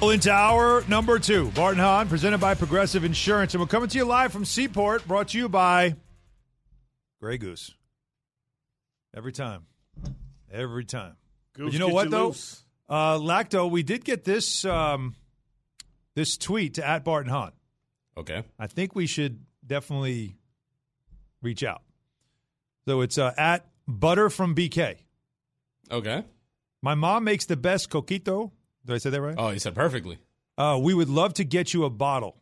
Into hour number two. Barton Hahn, presented by Progressive Insurance. And we're coming to you live from Seaport, brought to you by Grey Goose. Every time. Every time. But you know what, though? Uh, Lacto, we did get this um, this tweet to at Barton Hahn. Okay. I think we should definitely reach out. So it's uh, at Butter from BK. Okay. My mom makes the best coquito. Did I say that right? Oh, you said perfectly. Uh, we would love to get you a bottle.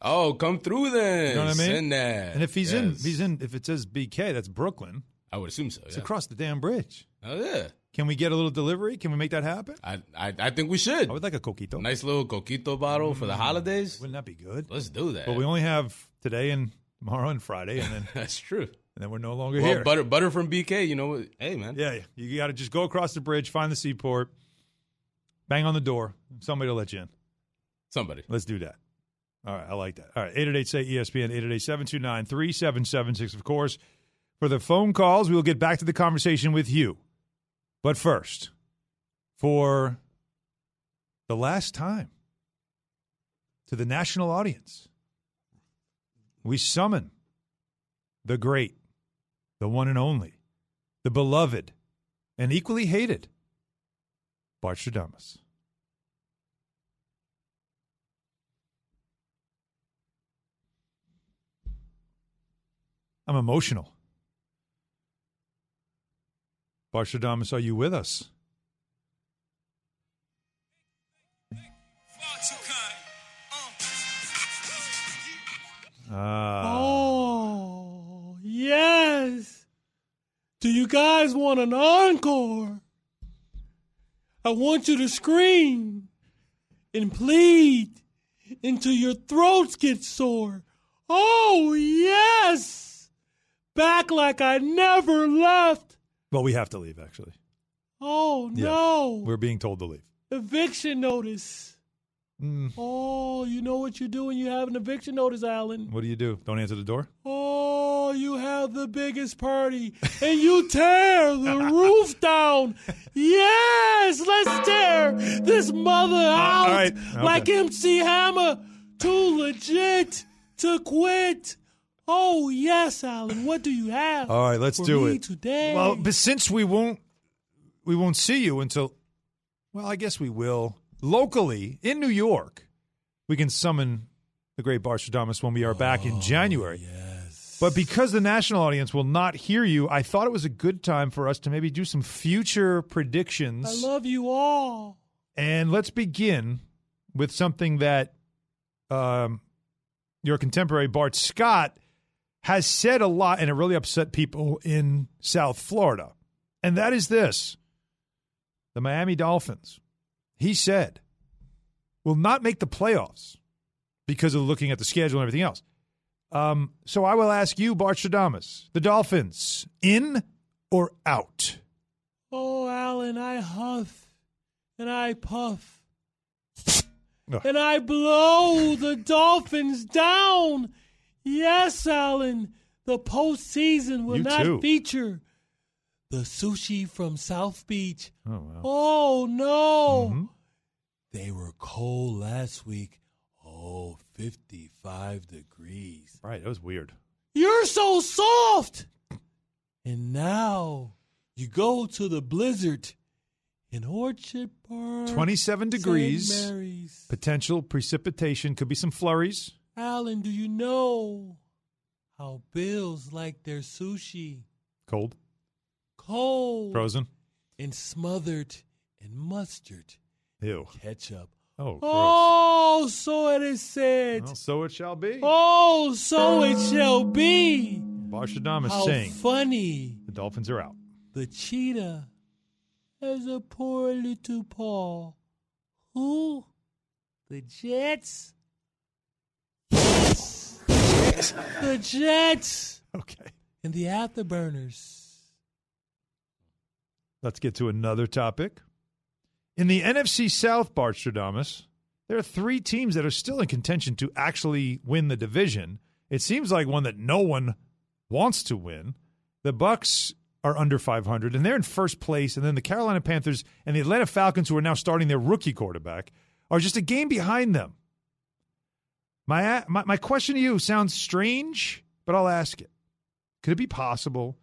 Oh, come through then. You know what I mean? Send that. And if he's in, Yes. if he's in. If it says BK, that's Brooklyn. I would assume so. It's Yeah. across the damn bridge. Oh yeah. Can we get a little delivery? Can we make that happen? I, I I think we should. I would like a coquito. Nice little coquito bottle for the holidays. Wouldn't that be good? Let's do that. But we only have today and tomorrow and Friday, and then That's true. and then we're no longer Well, here. butter butter from BK. You know what? Hey man. yeah, yeah. you got to just go across the bridge, find the seaport, bang on the door. Somebody will let you in. Somebody. Let's do that. All right, I like that. All right, 888 say ESPN, 888 729 3776. Of course, for the phone calls, we will get back to the conversation with you. But first, for the last time, to the national audience, we summon the great, the one and only, the beloved, and equally hated Bart Stradamus. I'm emotional. Barstradamus, are you with us? Ah, Oh, yes. Do you guys want an encore? I want you to scream and plead until your throats get sore. Oh, yes. Back like I never left. well, we have to leave, actually. Oh, Yeah. no. We're being told to leave. Eviction notice. Mm, Oh, you know what you do when you have an eviction notice, Alan? what do you do? Don't answer the door? Oh, you have the biggest party and you tear the roof down. Yes, let's tear this mother out all right, okay. like MC Hammer. Too legit to quit. Oh, yes, Alan. What do you have? All right, let's for do me it. today. Well, but since we won't we won't see you until well, I guess we will. Locally in New York, we can summon the great Barstradamus when we are back in oh, January. yes. But because the national audience will not hear you, I thought it was a good time for us to maybe do some future predictions. I love you all. and let's begin with something that um, your contemporary Bart Scott has said a lot, and it really upset people in South Florida. And that is this the Miami Dolphins, he said, will not make the playoffs because of looking at the schedule and everything else. Um, so I will ask you, Bart Stradamus, the Dolphins, in or out? Oh, Alan, I huff and I puff Ugh. and I blow the Dolphins down. Yes, Alan, the postseason will You not too. feature the sushi from South Beach. Oh, wow. Oh, no. Mhm. They were cold last week. Oh, 55 degrees. Right, that was weird. You're so soft. And now you go to the blizzard in Orchard Park. 27 St. degrees. Potential precipitation. Could be some flurries. Alan, do you know how Bills like their sushi? Cold. Cold Frozen. and smothered in mustard Ew. ketchup. Oh, gross. Oh, so it is said. Well, so it shall be. Oh, so it shall be. Barstradamus How saying funny. the Dolphins are out. The cheetah has a poor little paw. Who? The Jets? the Jets Okay. and the Afterburners. Let's get to another topic. In the NFC South, Barstradamus, there are three teams that are still in contention to actually win the division. It seems like one that no one wants to win. The Bucs are under 500 and they're in first place and then the Carolina Panthers and the Atlanta Falcons who are now starting their rookie quarterback are just a game behind them. My my, my question to you sounds strange, but I'll ask it. Could it be possible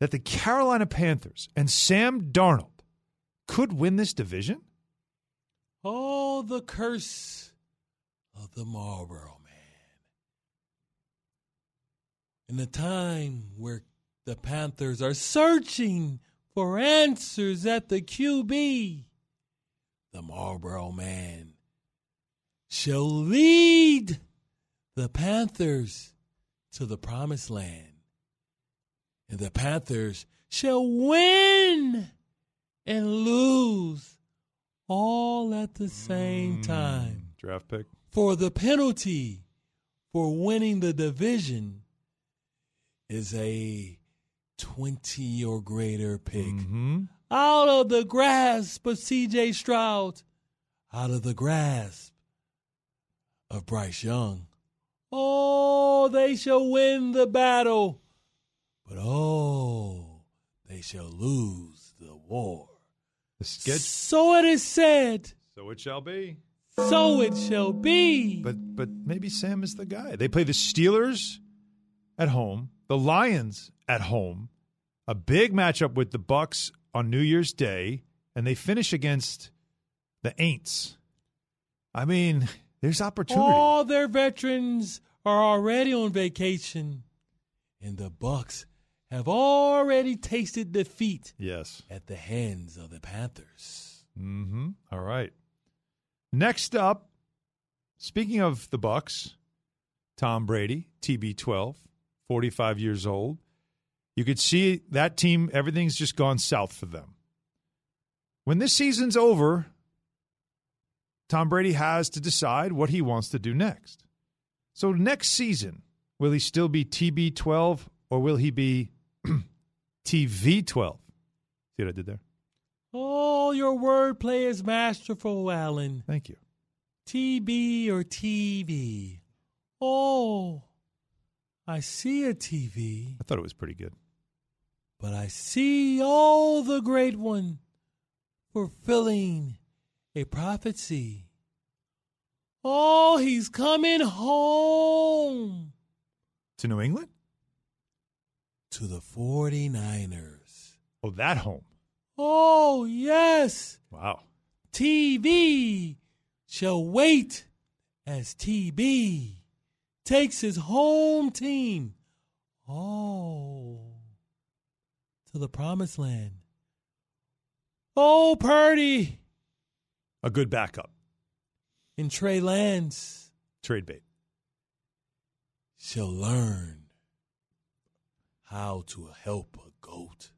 that the Carolina Panthers and Sam Darnold could win this division? Oh, the curse of the Marlboro Man. In a time where the Panthers are searching for answers at the QB, the Marlboro Man shall lead the Panthers to the promised land. And the Panthers shall win and lose all at the same time. Draft pick. For the penalty for winning the division is a 20 or greater pick. Mm-hmm. Out of the grasp of CJ Stroud, out of the grasp of Bryce Young. Oh, they shall win the battle, but oh, they shall lose the war. The. So it is said, So it shall be. so it shall be. But but maybe Sam is the guy. They play the Steelers at home, the Lions at home, a big matchup with the Bucs on New Year's Day, and they finish against the Aints. I mean, there's opportunity. All their veterans are already on vacation, and the Bucs have already tasted defeat Yes. at the hands of the Panthers. Mm-hmm. All right. Next up, speaking of the Bucs, Tom Brady, TB12, 45 years old. You could see that team, everything's just gone south for them. When this season's over, Tom Brady has to decide what he wants to do next. So next season, will he still be TB12 or will he be TV12? See what I did there? Oh, your wordplay is masterful, Alan. Thank you. TB or TV? Oh, I see a TV, I thought it was pretty good. but I see all the great one fulfilling a prophecy. Oh, he's coming home To New England? To the 49ers. Oh, that home. Oh, yes. Wow. TV shall wait as TB takes his home team. Oh, to the promised land. Oh, Purdy A good backup. and Trey Lance Trade bait. shall learn how to help a goat.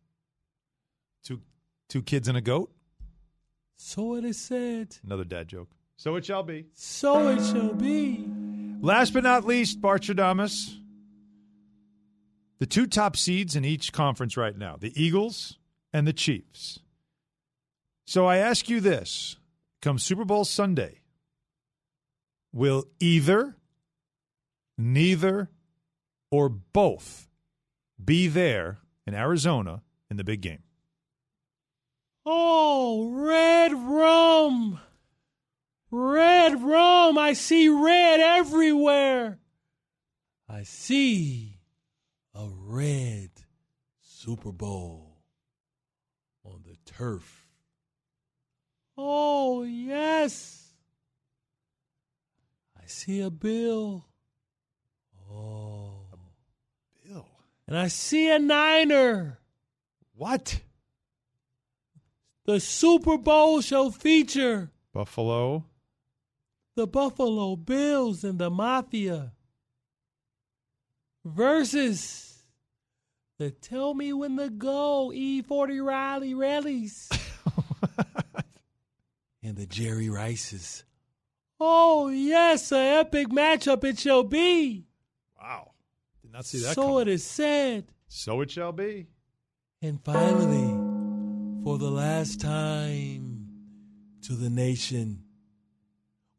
Two two kids and a goat. So it is said, Another dad joke. So it shall be. so it shall be. Last but not least, Bartradamus. The two top seeds in each conference right now, the Eagles and the Chiefs. So I ask you this come Super Bowl Sunday, will either, neither, or both be there in Arizona in the big game? Oh, red rum. Red rum. I see red everywhere. I see a red Super Bowl on the turf. Oh, yes. I see a bill. Oh. And I see a niner. What? The Super Bowl shall feature Buffalo. the Buffalo Bills and the Mafia versus The tell me when to go E40 Riley rallies. and the Jerry Rices. Oh, yes, a epic matchup it shall be. Not see that so coming. it is said. So it shall be. And finally, for the last time to the nation,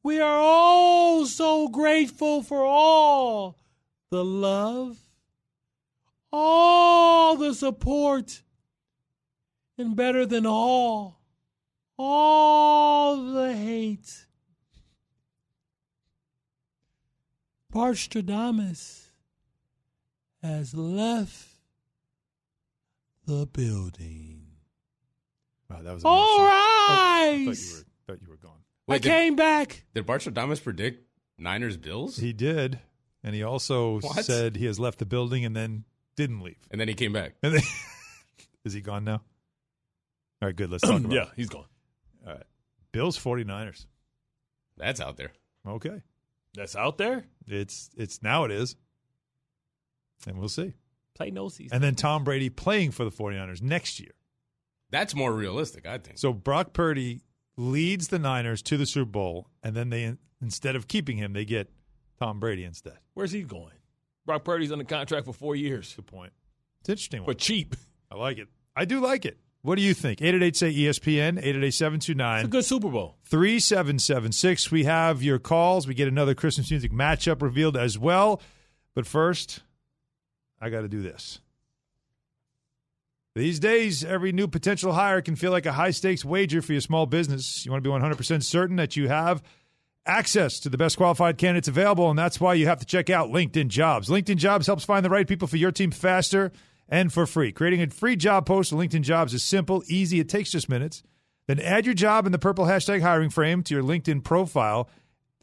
we are all so grateful for all the love, all the support, and better than all, all the hate. Bart Stradamus has left the building. Wow, that was All emotional. Oh, I thought you were, thought you were gone. I did, came back. did Bart Damas predict Niners Bills? He did. And he also What? said he has left the building and then didn't leave. and then he came back. And then, is he gone now? All right, good. Let's talk about yeah, it. he's gone. All right. Bills 49ers. That's out there. Okay. That's out there. It's it's now it is. And we'll see. Play no season. And then Tom Brady playing for the 49ers next year. That's more realistic, I think. So Brock Purdy leads the Niners to the Super Bowl, and then they instead of keeping him, they get Tom Brady instead. Where's he going? Brock Purdy's under contract for four years Good point. It's interesting for one. cheap. I like it. I do like it. What do you think? 888 say ESPN, 888 It's a 729 good Super Bowl. 3776. We have your calls. We get another Christmas music matchup revealed as well. But first, I got to do this. These days, every new potential hire can feel like a high stakes wager for your small business. You want to be 100% certain that you have access to the best qualified candidates available, and that's why you have to check out LinkedIn Jobs. LinkedIn Jobs helps find the right people for your team faster and for free. Creating a free job post on LinkedIn Jobs is simple, easy, it takes just minutes. Then add your job in the purple hashtag hiring frame to your LinkedIn profile.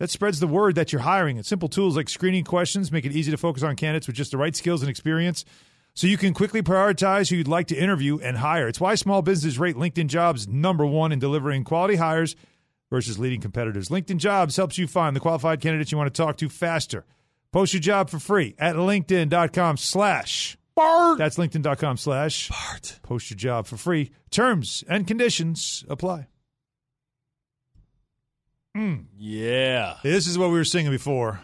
That spreads the word that you're hiring. And simple tools like screening questions make it easy to focus on candidates with just the right skills and experience so you can quickly prioritize who you'd like to interview and hire. It's why small businesses rate LinkedIn Jobs number one in delivering quality hires versus leading competitors. LinkedIn Jobs helps you find the qualified candidates you want to talk to faster. Post your job for free at linkedin.com slash Bart. that's linkedin.com slash Bart. post your job for free. Terms and conditions apply. Mm. Yeah. This is what we were singing before.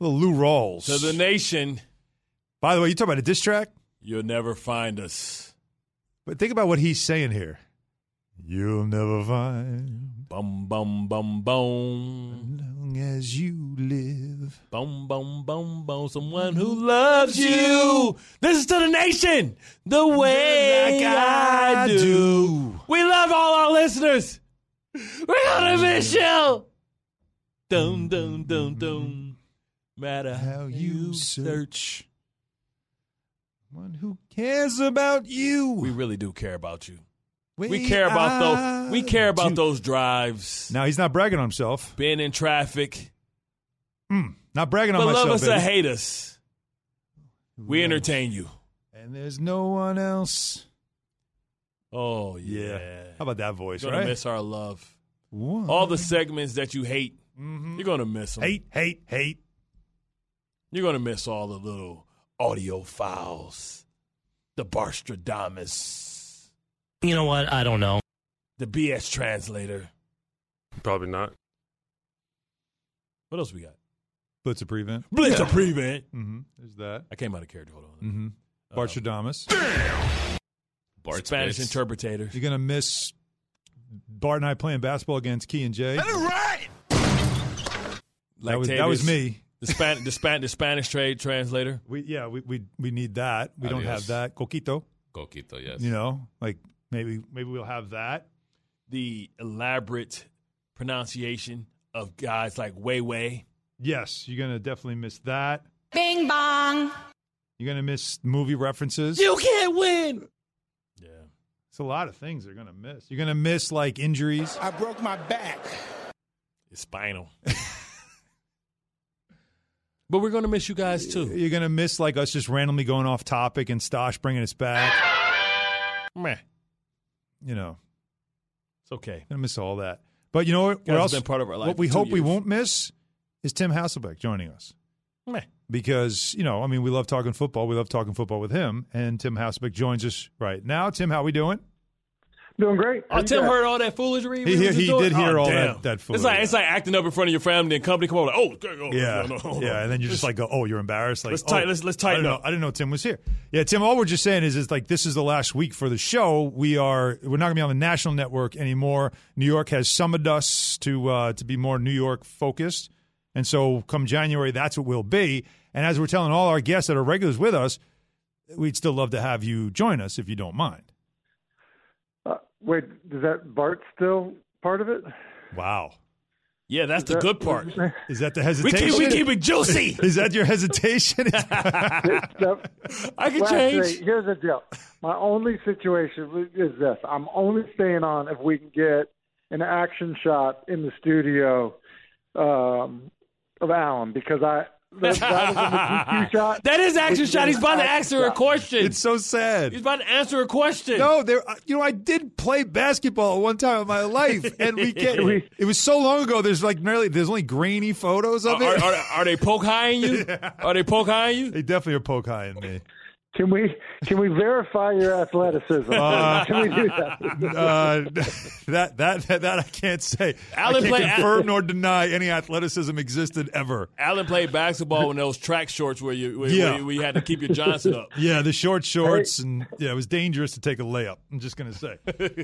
Little Lou Rawls. To the nation, By the way, you talk about a diss track, you'll never find us. but think about what he's saying here. You'll never find Bum bum bum bum. long as you live. Bum bum bum bum. Someone who loves you. This is to the nation. The way Like I, I do. do. We love all our listeners. We're gonna miss mm. you. Dum dum dum mm. dum. Matter How you search. One who cares about you. We really do care about you. We Way care about those. We care about those drives. Now he's not bragging on himself. Being in traffic. Mm, not bragging on But myself. love us or hate us. We entertain you. And there's no one else. Oh Yeah. yeah. How about that voice, You're gonna right? miss our love. One. All the segments that you hate, Mhm. you're gonna miss them. hate, hate, hate. You're gonna miss all the little audio files, the Barstradamus, You know what? I don't know. the BS translator. Probably not. What else we got? Blitz a prevent. Blitz a prevent. Mm-hmm. There's that. I came out of character. Hold on. Mm-hmm. Bart Stradamus. Bart Spanish Spitz. interpretator. You're gonna miss Bart and I playing basketball against Key and Jay. That was that was me. The Span, the Span, the Spanish trade translator. We yeah we we, we need that. We don't have that. Coquito. Coquito, yes. You know, like maybe maybe we'll have that. The elaborate pronunciation of guys like Way Way. Yes, you're gonna definitely miss that. Bing bong. You're gonna miss movie references. You can't win. Yeah. It's a lot of things they're gonna miss. You're gonna miss like injuries. I broke my back. It's spinal. but we're gonna miss you guys too. You're gonna miss like us just randomly going off topic and Stosh bringing us back. Meh. You know, It's okay. gonna miss all that. But you know what? Guys what else? been part of our life what we for two hope we won't miss is Tim Hasselbeck joining us. Meh. Because, you know, I mean, we love talking football. We love talking football with him. And Tim Hasselbeck joins us right now. Tim, how are we doing? Doing great. How Oh, you Tim guys? heard all that foolery. He- we was he did hear Oh, all damn. that- that It's like foolery. it's like acting up in front of your family and company come over. Like, oh, oh, Yeah, no, no. yeah, and then you're just like, go, oh, you're embarrassed. Like, Let's tight- oh, let's- let's I tighten didn't up. know- I didn't know Tim was here. Yeah, Tim. All we're just saying is, is like this is the last week for the show. We are we're not going to be on the national network anymore. New York has summoned us to uh, to be more New York focused, and so come January, that's what we'll be. And as we're telling all our guests that are regulars with us, we'd still love to have you join us if you don't mind. Uh, wait, is that Bart still part of it? Wow, Yeah, that's the That- good part. is that the We hesitation? keep we keep it juicy. is that your hesitation? I can change. actually, here's the deal. My only situation is this: I'm only staying on if we can get an action shot in the studio um, of Alan because I. That, that, was a shot. that is action shot. He's about to action answer a question. it's so sad. He's about to answer a question. No, there. uh, You know, I did play basketball one time in my life, and we can't. We- it was so long ago. There's like nearly. There's only grainy photos of Are, it. are, are they poke high you? Are they poke high you? they definitely are poke high in me. Can we can we verify your athleticism? Uh, can we do that? Uh, that, that that that I can't say. Alan I can't play- confirm nor deny any athleticism existed ever. Alan played basketball in those track shorts where you where, Yeah. where you- where you had to keep your Johnson up. Yeah, the short shorts, and yeah, it was dangerous to take a layup. I'm just gonna say, but,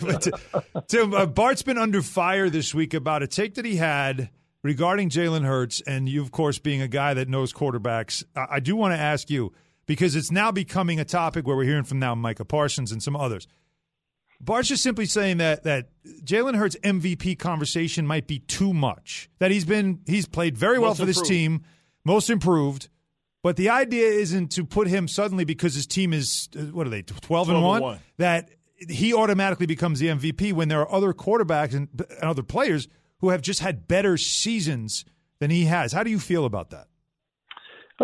but Tim, uh, Bart's been under fire this week about a take that he had regarding Jalen Hurts, and you, of course, being a guy that knows quarterbacks. I, I do want to ask you because it's now becoming a topic where we're hearing from now Micah Parsons and some others. Bart's just simply saying that that Jalen Hurts MVP conversation might be too much. That he's been he's played very well Most for this team, most improved. But the idea isn't to put him suddenly because his team is uh, what are they twelve, 12 and and one, one. that he automatically becomes the MVP when there are other quarterbacks and, and other players who have just had better seasons than he has. How do you feel about that?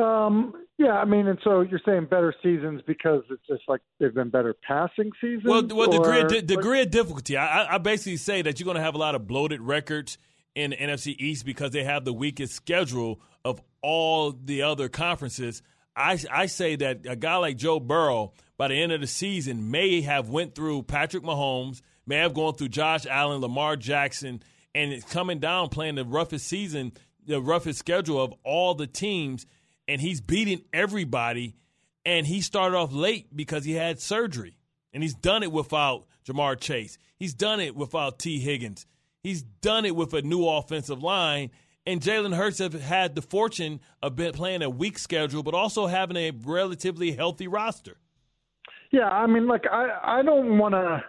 Um, yeah, I mean, and so you're saying better seasons because it's just like they've been better passing seasons. Well, well, degree or- of, di- degree of difficulty. I, I- basically say that you're going to have a lot of bloated records in the NFC East because they have the weakest schedule of all the other conferences. I, I say that a guy like Joe Burrow, by the end of the season, may have went through Patrick Mahomes, may have gone through Josh Allen, Lamar Jackson, and it's coming down playing the roughest season, the roughest schedule of all the teams, and he's beating everybody. And he started off late because he had surgery. And he's done it without Ja'Marr Chase. He's done it without Tee Higgins. He's done it with a new offensive line. And Jalen Hurts have had the fortune of playing a weak schedule, but also having a relatively healthy roster. Yeah, I mean, like I, I don't want to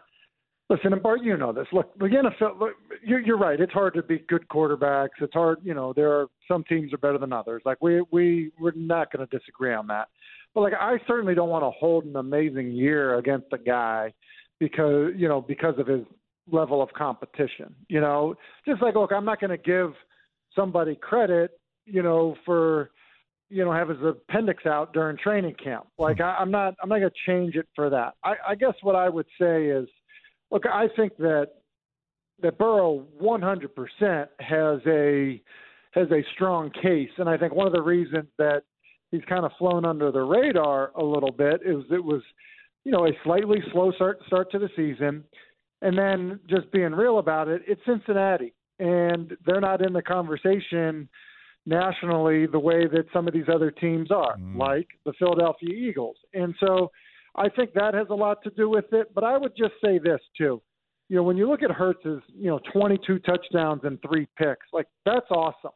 listen. And Bart, you know this. Look, the NFL. Look, you're, you're right. It's hard to be good quarterbacks. It's hard. You know, there are some teams are better than others. Like we, we, we're not going to disagree on that. But like, I certainly don't want to hold an amazing year against a guy because you know because of his level of competition. You know, just like look, I'm not going to give somebody credit. You know, for you know, have his appendix out during training camp. Like hmm. I, I'm not, I'm not going to change it for that. I, I guess what I would say is, look, I think that that Burrow 100% has a has a strong case, and I think one of the reasons that he's kind of flown under the radar a little bit is it was, you know, a slightly slow start start to the season, and then just being real about it, it's Cincinnati, and they're not in the conversation nationally the way that some of these other teams are, mm. like the Philadelphia Eagles. And so I think that has a lot to do with it. But I would just say this too. You know, when you look at Hurts's, you know, 22 touchdowns and three picks, like that's awesome.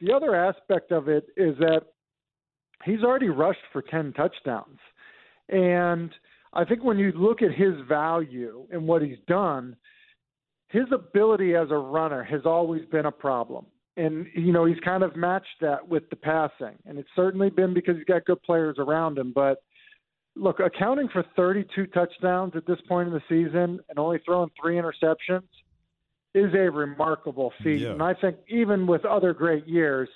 The other aspect of it is that he's already rushed for 10 touchdowns. And I think when you look at his value and what he's done, his ability as a runner has always been a problem. And, you know, he's kind of matched that with the passing. And it's certainly been because he's got good players around him. But look, accounting for 32 touchdowns at this point in the season and only throwing three interceptions is a remarkable feat. Yeah. And I think even with other great years,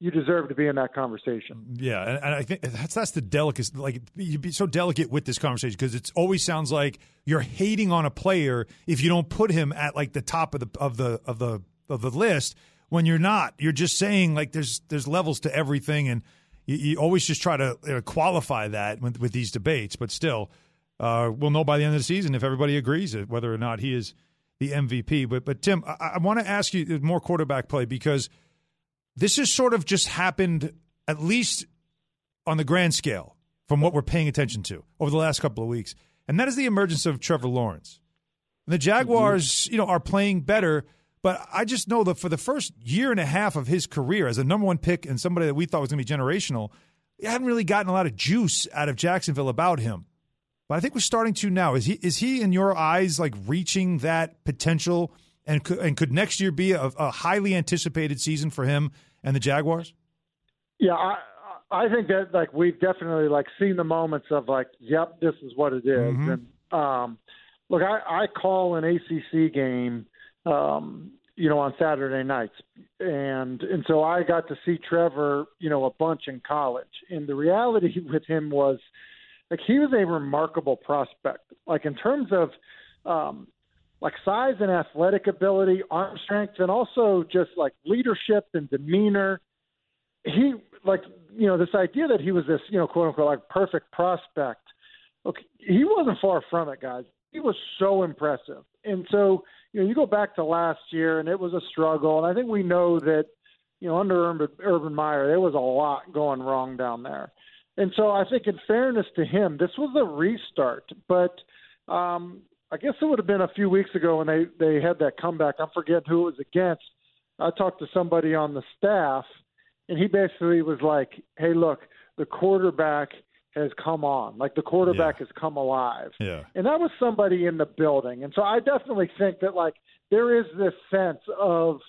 you deserve to be in that conversation. Yeah, and, and I think that's that's the delicate. Like you'd be so delicate with this conversation because it always sounds like you're hating on a player if you don't put him at like the top of the of the of the of the list. when you're not. You're just saying like there's there's levels to everything, and you, you always just try to uh, qualify that with, with these debates. But still, uh, we'll know by the end of the season if everybody agrees it, whether or not he is the MVP. But but Tim, I, I want to ask you more quarterback play because this has sort of just happened at least on the grand scale from what we're paying attention to over the last couple of weeks, and that is the emergence of Trevor Lawrence. And The Jaguars, you know, are playing better, but I just know that for the first year and a half of his career as a number one pick and somebody that we thought was going to be generational, he hadn't really gotten a lot of juice out of Jacksonville about him. But I think we're starting to now. Is he is he in your eyes like reaching that potential and could, and could next year be a, a highly anticipated season for him and the Jaguars? Yeah, I I think that like we've definitely like seen the moments of like, yep, this is what it is. Mhm. And um, look, I, I call an ACC game, um, you know, on Saturday nights, and and so I got to see Trevor, you know, a bunch in college. And the reality with him was, like, he was a remarkable prospect. Like in terms of, um, like size and athletic ability, arm strength, and also just like leadership and demeanor he like you know this idea that he was this you know quote unquote like perfect prospect look he wasn't far from it guys he was so impressive. And so you know you go back to last year and it was a struggle. And i think we know that you know under urban, urban meyer there was a lot going wrong down there. And so i think in fairness to him this was a restart. But um i guess it would have been a few weeks ago when they they had that comeback. I'm forgetting who it was against. I talked to somebody on the staff and he basically was like, "Hey, look, the quarterback has come on. Like the quarterback has come alive." Yeah. And that was somebody in the building. And so I definitely think that like there is this sense of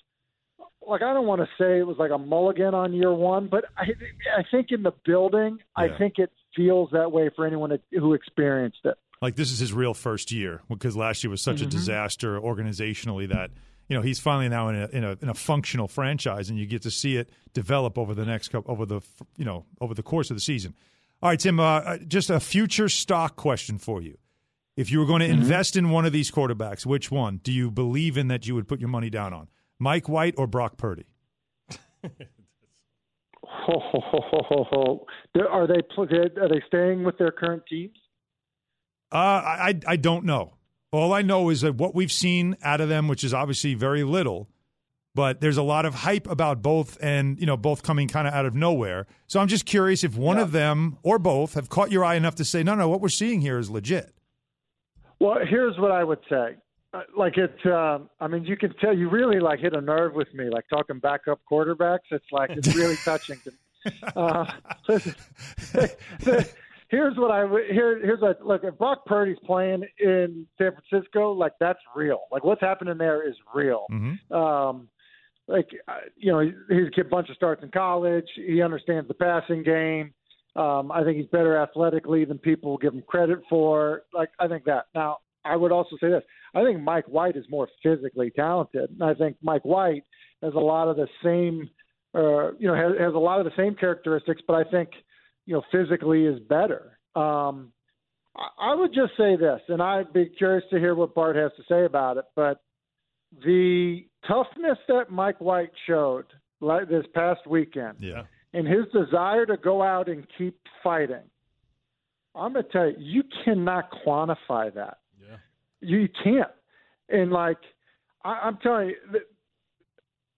like I don't want to say it was like a mulligan on year one, but I I think in the building, I think it feels that way for anyone who experienced it. Like this is his real first year because last year was such a Mhm. disaster organizationally that you know he's finally now in a, in a in a functional franchise and you get to see it develop over the next couple over the you know over the course of the season. All right, Tim, uh, uh, just a future stock question for you. If you were going to invest in one of these quarterbacks, which one do you believe in that you would put your money down on? Mike White or Brock Purdy? Ho, ho, ho, ho, ho, ho. They're- they are they staying with their current teams? Uh, I I- I don't know. All I know is that what we've seen out of them, which is obviously very little, but there's a lot of hype about both, and you know both coming kind of out of nowhere. So I'm just curious if one of them or both have caught your eye enough to say, no, no, what we're seeing here is legit. Well, here's what I would say. Uh, Like it uh, I mean, you can tell you really like hit a nerve with me, like talking backup quarterbacks. It's like it's really touching. To. Uh, here's what I would here. Here's what look. If Brock Purdy's playing in San Francisco, like that's real. Like what's happening there is real. Um, like uh, you know, he's a bunch of starts in college. He understands the passing game. Um, I think he's better athletically than people give him credit for. Like I think that. Now, I would also say this: I think Mike White is more physically talented, and I think Mike White has a lot of the same, uh, you know, has, has a lot of the same characteristics, but I think, you know, physically is better. Um, I, I would just say this, and I'd be curious to hear what Bart has to say about it, but the toughness that Mike White showed like this past weekend Yeah. and his desire to go out and keep fighting, I'm going to tell you, you cannot quantify that. Yeah. You can't. And like, I, I'm telling you,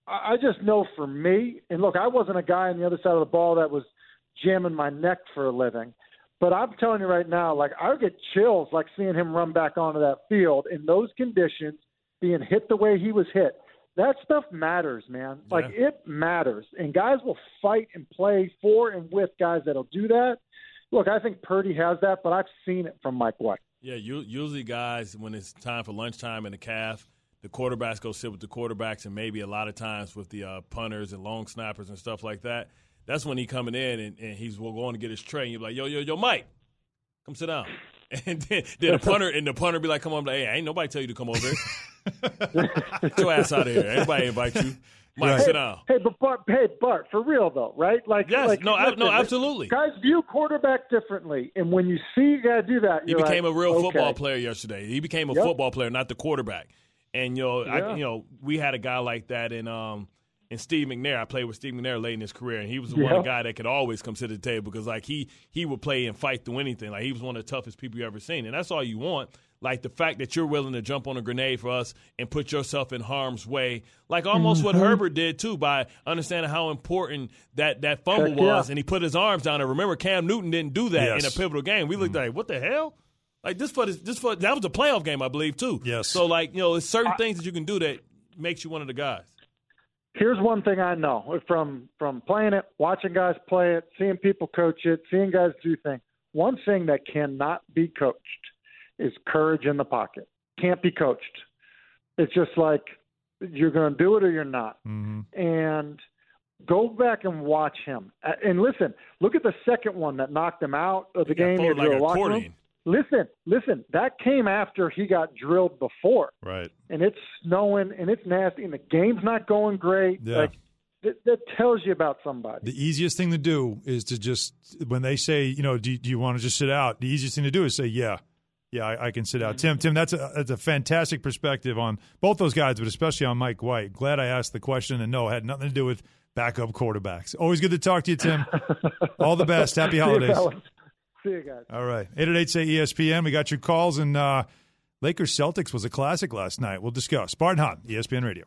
I I just know for me, and look, I wasn't a guy on the other side of the ball that was jamming my neck for a living. But I'm telling you right now, like I get chills like seeing him run back onto that field in those conditions, being hit the way he was hit. That stuff matters, man. Like it matters. And guys will fight and play for and with guys that'll do that. Look, I think Purdy has that, but I've seen it from Mike White. Yeah, u- usually guys, when it's time for lunchtime in the calf, the quarterbacks go sit with the quarterbacks, and maybe a lot of times with the uh, punters and long snappers and stuff like that. That's when he coming in and, and he's going to get his tray, and you're like, yo, yo, yo, Mike, come sit down. And then, then the punter and the punter be like, come on, like, hey, ain't nobody tell you to come over here. Get your ass out of here. Anybody invite you. Mike, Right. sit down. Hey, but Bart, hey, Bart, for real though, right? Like, Yes, like, no, I- no, absolutely. Guys view quarterback differently, and when you see you gotta do that, He became like, a real okay. football player yesterday. He became a Yep. football player, not the quarterback. And you know, Yeah. I, you know, we had a guy like that in um and Steve McNair. I played with Steve McNair late in his career, and he was the one guy that could always come to the table because like he he would play and fight through anything. Like he was one of the toughest people you ever seen, and that's all you want. Like the fact that you're willing to jump on a grenade for us and put yourself in harm's way, like almost what Mm-hmm. Herbert did too, by understanding how important that that fumble Heck yeah. was, and he put his arms down. And remember, Cam Newton didn't do that in a pivotal game. We looked like, what the hell? Like this for this, this for that was a playoff game, I believe too. Yes. So like you know, there's certain things that you can do that makes you one of the guys. Here's one thing I know from from playing it, watching guys play it, seeing people coach it, seeing guys do things. One thing that cannot be coached is courage in the pocket. Can't be coached. It's just like you're going to do it or you're not. Mhm. And go back and watch him. And listen, look at the second one that knocked him out of the He game. near like a room. Listen, listen. That came after he got drilled before Right. and it's snowing and it's nasty and the game's not going great. Yeah. Like that, that tells you about somebody. The easiest thing to do is to just when they say, you know, do, do you want to just sit out? The easiest thing to do is say, yeah, yeah, I, I can sit out. Mm-hmm. Tim, Tim, that's a that's a fantastic perspective on both those guys, but especially on Mike White. Glad I asked the question, and no, it had nothing to do with backup quarterbacks. Always good to talk to you, Tim. All the best. Happy holidays. See you guys. All right. 888 say ESPN. We got your calls, and uh, Lakers Celtics was a classic last night. We'll discuss. E ESPN Radio.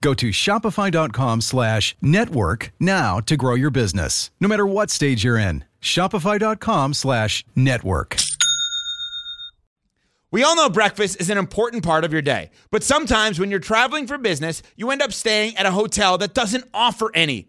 Go to shopify.com slash network now to grow your business, no matter what stage you're in. Shopify.com slash network. We all know breakfast is an important part of your day, but sometimes when you're traveling for business, you end up staying at a hotel that doesn't offer any.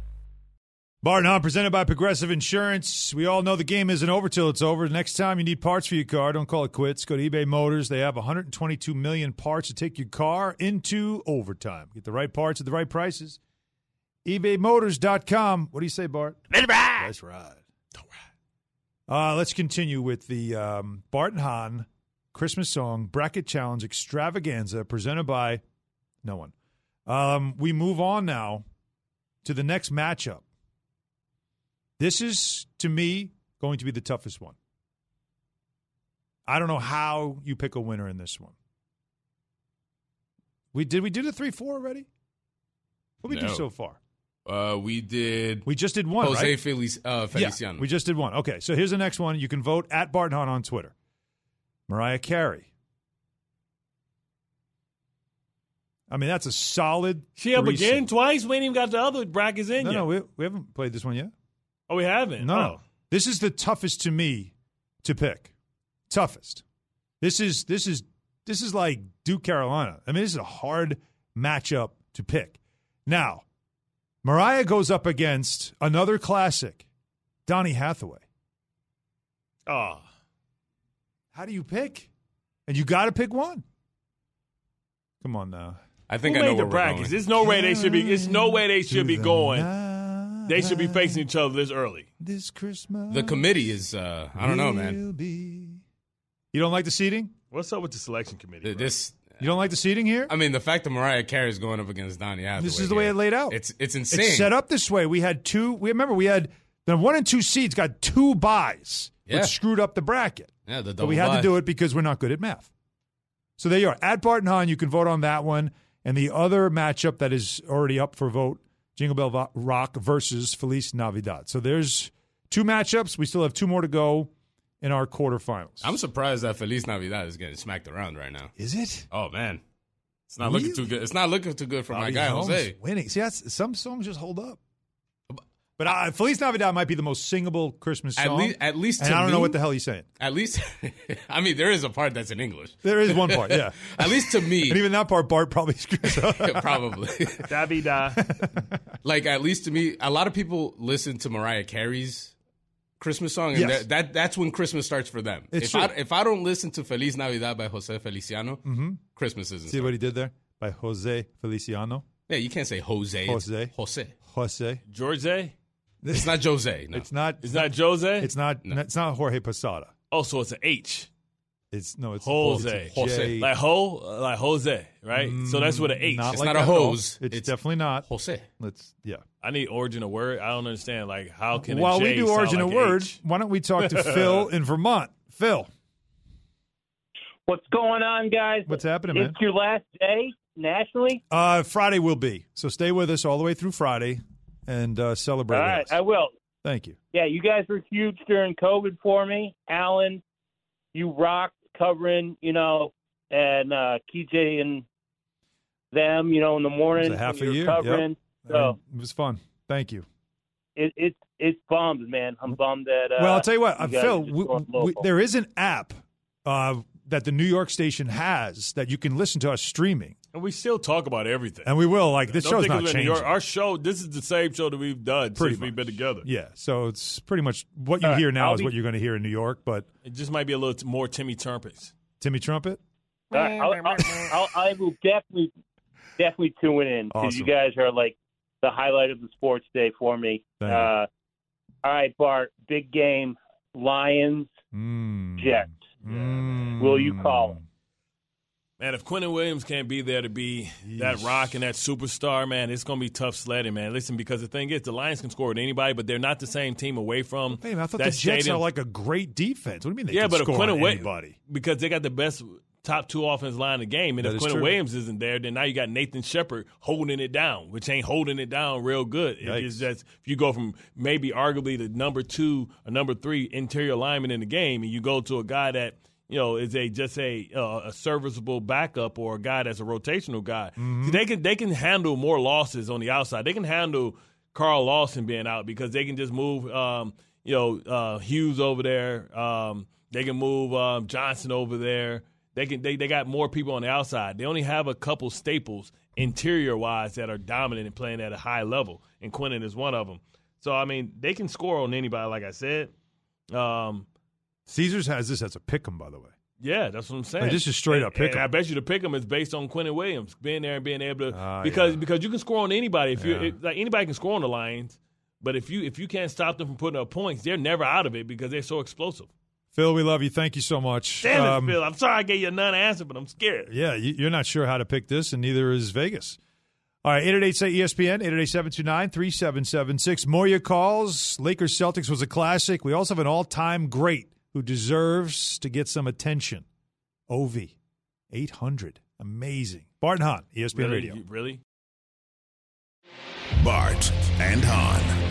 Barton Hahn presented by Progressive Insurance. We all know the game isn't over till it's over. Next time you need parts for your car, don't call it quits. Go to eBay Motors. They have 122 million parts to take your car into overtime. Get the right parts at the right prices. ebaymotors.com. What do you say, Bart? Let's ride. Let's ride. Uh, let's continue with the um, Barton Hahn Christmas song bracket challenge extravaganza presented by no one. Um, we move on now to the next matchup. This is, to me, going to be the toughest one. I don't know how you pick a winner in this one. We did we do the three four already? What did we do so far? Uh, we did. We just did one, Jose right? Felic- uh, Feliciano. Yeah, we just did one. Okay, so here's the next one. You can vote at Barton Hahn on Twitter. Mariah Carey. I mean, that's a solid. She up three again twice. We ain't even got the other brackets in No, yet. no, we, we haven't played this one yet. Oh, we haven't. No, Oh. this is the toughest to me to pick. Toughest. This is this is this is like Duke Carolina. I mean, this is a hard matchup to pick. Now, Mariah goes up against another classic, Donny Hathaway. Oh. How do you pick? And you got to pick one. Come on now. I think Who I know made the where we're brackets? going. There's no way they should be. There's no way they should be the going. They should be facing each other this early. This Christmas. The committee is. Uh, I don't know, man. be- You don't like the seating? What's up with the selection committee? Th- bro? This. You don't like the seating here? I mean, the fact that Mariah Carey is going up against Donny Hathaway. This is the way here, it laid out. It's it's insane. It's set up this way. We had two. We remember we had The one and two seeds got two buys, Yeah. which screwed up the bracket. Yeah, the double But we double had to do it because we're not good at math. So there you are. At Barton Hahn, you can vote on that one. And the other matchup that is already up for vote, Jingle Bell Rock versus Feliz Navidad. So there's two matchups. We still have two more to go in our quarterfinals. I'm surprised that Feliz Navidad is getting smacked around right now. Is it? Oh man, it's not looking too good. It's not looking too good for my guy Holmes Jose. winning. See, that's some songs just hold up. But uh, Feliz Navidad might be the most singable Christmas At song. at least, and to I don't know what the hell he's saying. At least, I mean, there is a part that's in English. There is one part, yeah. at least to me, And even that part, Bart probably screws up. probably. Davida. like at least to me, a lot of people listen to Mariah Carey's Christmas song, and Yes. that, that that's when Christmas starts for them. It's if true. I if I don't listen to Feliz Navidad by Jose Feliciano, Mhm. Christmas isn't. See what he did there? By Jose Feliciano. Yeah, you can't say Jose. It's Jose. Jose. Jose. George? It's not Jose. No. It's not. It's not Jose? It's not. It's not Jorge Posada. Oh, so it's an H. It's no. It's Jose. it's a J. Like ho, like Jose, right? so that's with an H. Not It's like not a hose. It's, It's definitely not. Jose. Let's. Yeah. I need origin of word. I don't understand. Like, how can a While J we do origin like of a word, H? why don't we talk to Phil in Vermont? Phil, What's going on, guys? what's happening, man? It's your last day nationally. Uh, Friday will be. So stay with us all the way through Friday and uh, celebrate. All right, us. I will. Thank you. Yeah, you guys were huge during COVID for me, Alan. You rocked covering, you know, and uh, KJ and them, you know, in the It morning. was a half a year. Covering. Yep. So I mean, it was fun. Thank you. it, it's it's bummed, man. I'm bummed that. Uh, well, I'll tell you what, guys Phil. We, we, there is an app uh, that the New York station has that you can listen to us streaming, And we still talk about everything. and we will. Like this Don't show's not it's in New changing. York. Our show, this is the same show that we've done Pretty since we've been together. Yeah, so it's pretty much what you All right, hear now I'll is be- what you're going to hear in New York. But It just might be a little t- more Timmy Trumpets. Timmy Trumpet, All right, I'll, I'll, I'll, I will definitely, definitely tune in because you guys are like the highlight of the sports day for me. Uh, all right, Bart, big game, Lions, mm, Jets. Mm. Will you call him? Man, if Quinnen Williams can't be there to be that rock and that superstar, man, it's going to be tough sledding, man. Listen, because the thing is, the Lions can score with anybody, but they're not the same team away from. Hey, man, I thought that the Jets stadium. are like a great defense. What do you mean they yeah, can but if score Quinnen on anybody? because they got the best top two offense line in the game, and That if Quinnen true. Williams isn't there, then now you got Nathan Shepherd holding it down, which ain't holding it down real good. Yikes. It's just if you go from maybe arguably the number two or number three interior lineman in the game, and you go to a guy that you know is a just a uh, a serviceable backup or a guy that's a rotational guy, Mm-hmm. See, they can they can handle more losses on the outside. They can handle Carl Lawson being out because they can just move, um, you know, uh, Hughes over there. Um, they can move um, Johnson over there. They can they, they got more people on the outside. They only have a couple staples interior wise that are dominant and playing at a high level, and Quinnen is one of them. So I mean, they can score on anybody, like I said. Um, Caesars has this as a pick 'em, by the way. yeah, that's what I'm saying. Like, this is straight up pick 'em. I bet you the pick 'em is based on Quinnen Williams being there and being able to Ah, because yeah. because you can score on anybody if you Yeah. it, like anybody can score on the Lions, but if you if you can't stop them from putting up points, they're never out of it because they're so explosive. Phil, we love you. Thank you so much. Damn Um, it, Phil! I'm sorry I gave you a non-answer, but I'm scared. Yeah, you- you're not sure how to pick this, and neither is Vegas. All right, 888 say ESPN, 888 729 3776. More your calls. Lakers Celtics was a classic. We also have an all time great who deserves to get some attention. Ovi, 800. Amazing. Barton Hahn, E ESPN really, Radio. Really? Bart and Hahn.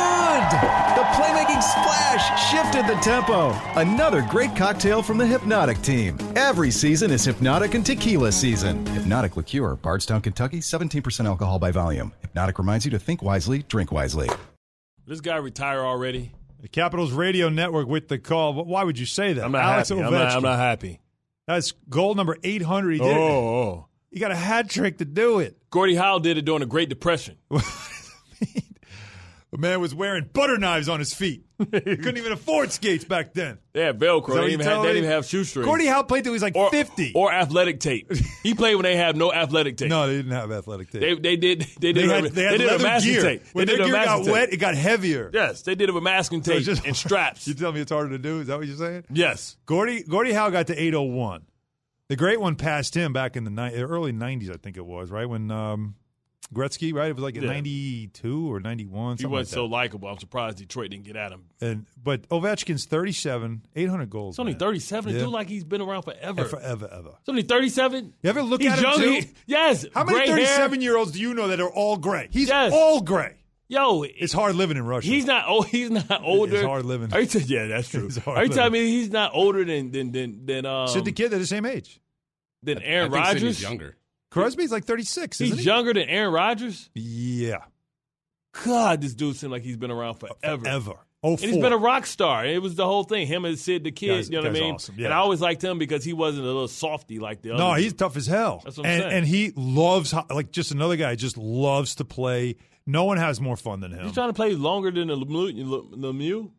The playmaking splash shifted the tempo. Another great cocktail from the Hpnotiq team. Every season is Hpnotiq and Tequila season. Hpnotiq Liqueur, Bardstown, Kentucky, 17% alcohol by volume. Hpnotiq reminds you to think wisely, drink wisely. This guy retire already. The Capitals Radio Network with the call. Why would you say that? I'm not Alex happy. I'm not, I'm not happy. That's goal number 800. He did it. Oh, oh. He got a hat trick to do it. Gordie Howe did it during the Great Depression. The man was wearing butter knives on his feet. he couldn't even afford skates back then. They had Velcro. They didn't even, have, they didn't even have shoestrings. Gordie Howe played till he was like or, 50. Or athletic tape. he played when they had no athletic tape. no, they didn't have athletic tape. They, they did. They did. They had, a, they had did a masking gear. tape. When they their a gear got masking wet, it got heavier. Yes, they did it with masking tape it's just- and straps. You tell me it's harder to do? Is that what you're saying? yes. Gordie Gordie Howe got to 801. The great one passed him back in the ni- early 90s, I think it was, right? When um, Gretzky, right? It was like in Yeah. 92 or 91, He wasn't like so likable. I'm surprised Detroit didn't get at him. And but Ovechkin's 37, 800 goals. He's only man. 37. Yeah. Dude, like he's been around forever. Yeah, forever, ever. He's only 37. You ever look He's at him too? He- yes. How many gray hair. 37 year olds do you know that are all gray? He's Yes. all gray. Yo, It's hard living in Russia. He's not. Oh, he's not older. It's hard living. Are you t- yeah, that's true. It's hard Are you telling me he's not older than than than than um Sid the kid, they're the same age. than Aaron Rodgers? younger. Crosby's like 36, He's isn't he? younger than Aaron Rodgers. Yeah. God, this dude seems like he's been around uh, forever. Ever. Oh, And he's been a oh, rock star. It was the whole thing. Him and Sid the kid. Guy's- you know what I mean? awesome, yeah. And I always liked him because he wasn't a little softy like the other. No, dude. he's tough as hell. That's what I'm and, saying. and he loves, like, just another guy just loves to play. No one has more fun than him. He's trying to play longer than the Lemieux. Lemieux?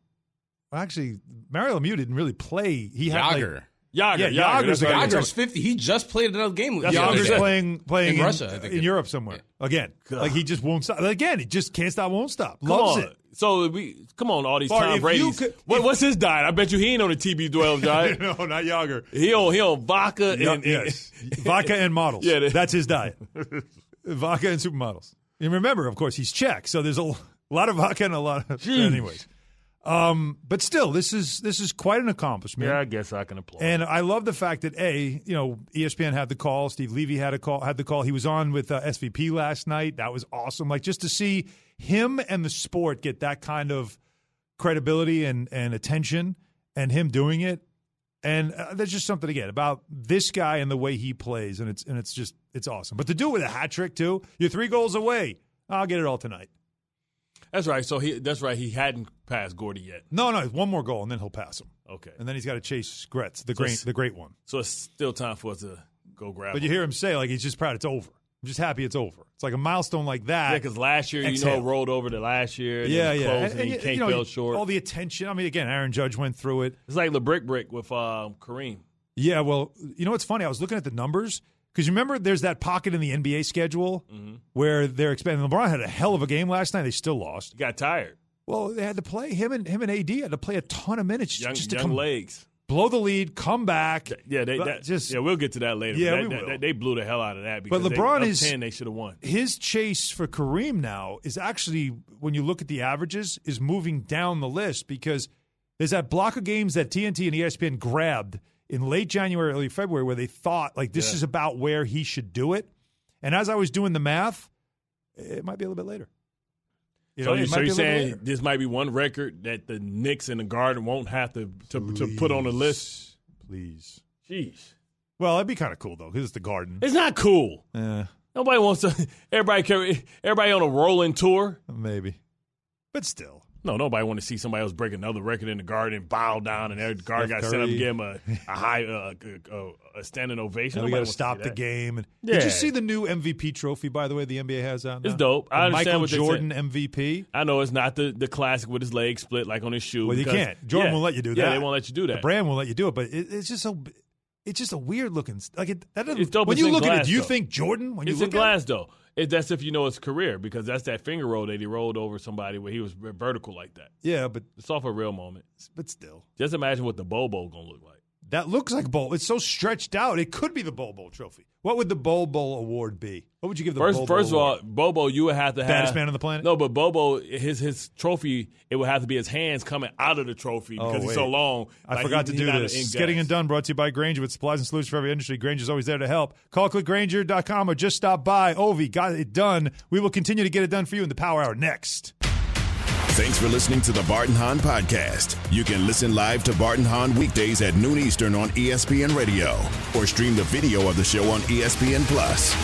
Well, actually, Mario Lemieux didn't really play. He had like, Jagr. Jagr. Yeah, Jagr. Jagr's the guy Jagr's 50. He just played another game. That's the what I'm other Jagr's day. playing playing In in, Russia, I think in it- Europe somewhere again. Like he just won't stop. Again, he just can't stop, won't stop. Come Loves on. it. So we come on, all these Bart, Tom if you Brady's. could- what, if- what's his diet? I bet you he ain't on the TB12 diet. no, not Jagr. he on he on vodka Yeah, and yes, vodka and models. Yeah, they- that's his diet. vodka and supermodels. And remember, of course, he's Czech, so there's a l- lot of vodka and a lot of. Jeez. Anyways, um, but still, this is this is quite an accomplishment. Yeah, I guess I can applaud. And I love the fact that a, you know, ESPN had the call. Steve Levy had a call. Had the call. He was on with uh, SVP last night. That was awesome. Like just to see him and the sport get that kind of credibility and and attention, and him doing it. And uh, there's just something again about this guy and the way he plays, and it's and it's just it's awesome. But to do it with a hat trick too, you're three goals away. I'll get it all tonight. That's right. So he that's right. He hadn't passed Gordie yet. No, no, one more goal, and then he'll pass him, Okay. and then he's got to chase Gretz, the So great, the great one. So it's still time for us to go grab. But him. you hear him say like he's just proud it's over. I'm just happy it's over. It's like a milestone like Yeah, that. because last year, you know, rolled over to last year. And yeah, yeah. And- and, and he you- you know, fell short. All the attention. I mean, again, Aaron Judge went through it. it's like the brick brick with um, Kareem. Yeah, well, you know what's funny? I was looking at the numbers because you remember there's that pocket in the NBA schedule Mm-hmm. where they're expanding. LeBron had a hell of a game last night. They still lost. He got tired. Well, they had to play him and him and AD had to play a ton of minutes Young, just to young come legs. blow the lead, come back. Yeah, they that, just yeah. We'll get to that later. Yeah, That- we that- will. They blew the hell out of that. But LeBron they, is- ten. They should have won. his chase for Kareem now is actually, when you look at the averages, is moving down the list because there's that block of games that TNT and ESPN grabbed in late January, early February, where they thought like this Yeah. is about where he should do it. And as I was doing the math, it might be a little bit later. You so know, so you're saying this might be one record that the Knicks and the Garden won't have to to, to put on the list? Please. Jeez, Well, it'd be kind of cool though, because it's the Garden. it's not cool. Yeah. Nobody wants to. Everybody, carry- everybody on a rolling tour. maybe, but still. No, nobody want to see somebody else break another record in the Garden, bow down, and every guard Steph got sent up and give him a, a high uh, a, a standing ovation. And we got to stop the game. And Yeah. Did you see the new MVP trophy? By the way, the NBA has out. It's now? dope. I The understand Michael Jordan MVP. I know it's not the, the classic with his leg split like on his shoe. Well, you can't. Jordan yeah. won't let you do Yeah, that. they won't let you do that. The brand won't let you do it, but it, it's just so. It's just a weird looking. Like it, that doesn't. It's dope when it's you look at it, do you though. think Jordan? When you it's look in at glass though. It, that's if you know his career because that's that finger roll that he rolled over somebody where he was vertical like that. yeah, but It's off a real moment. but still, Just imagine what the Bobo gonna look like. That looks like bowl. It's so stretched out. It could be the Bol Bol trophy. What would the Bol Bol award be? What would you give the First, Bowl first of all? Bobo, you would have to have Baddest man on the planet? No, but Bobo, his his trophy, it would have to be his hands coming out of the trophy Oh, because he's so long. I Like, forgot he- to do this. It's getting it done. Brought to you by Grainger with supplies and solutions for every industry. Grainger's always there to help. Call clickgrainger.com or just stop by. Ovi got it done. We will continue to get it done for you in the Power Hour next. Thanks for listening to the Bart and Hahn podcast. You can listen live to Bart and Hahn weekdays at noon Eastern on ESPN Radio or stream the video of the show on ESPN Plus.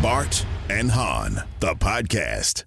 Bart and Hahn, the podcast.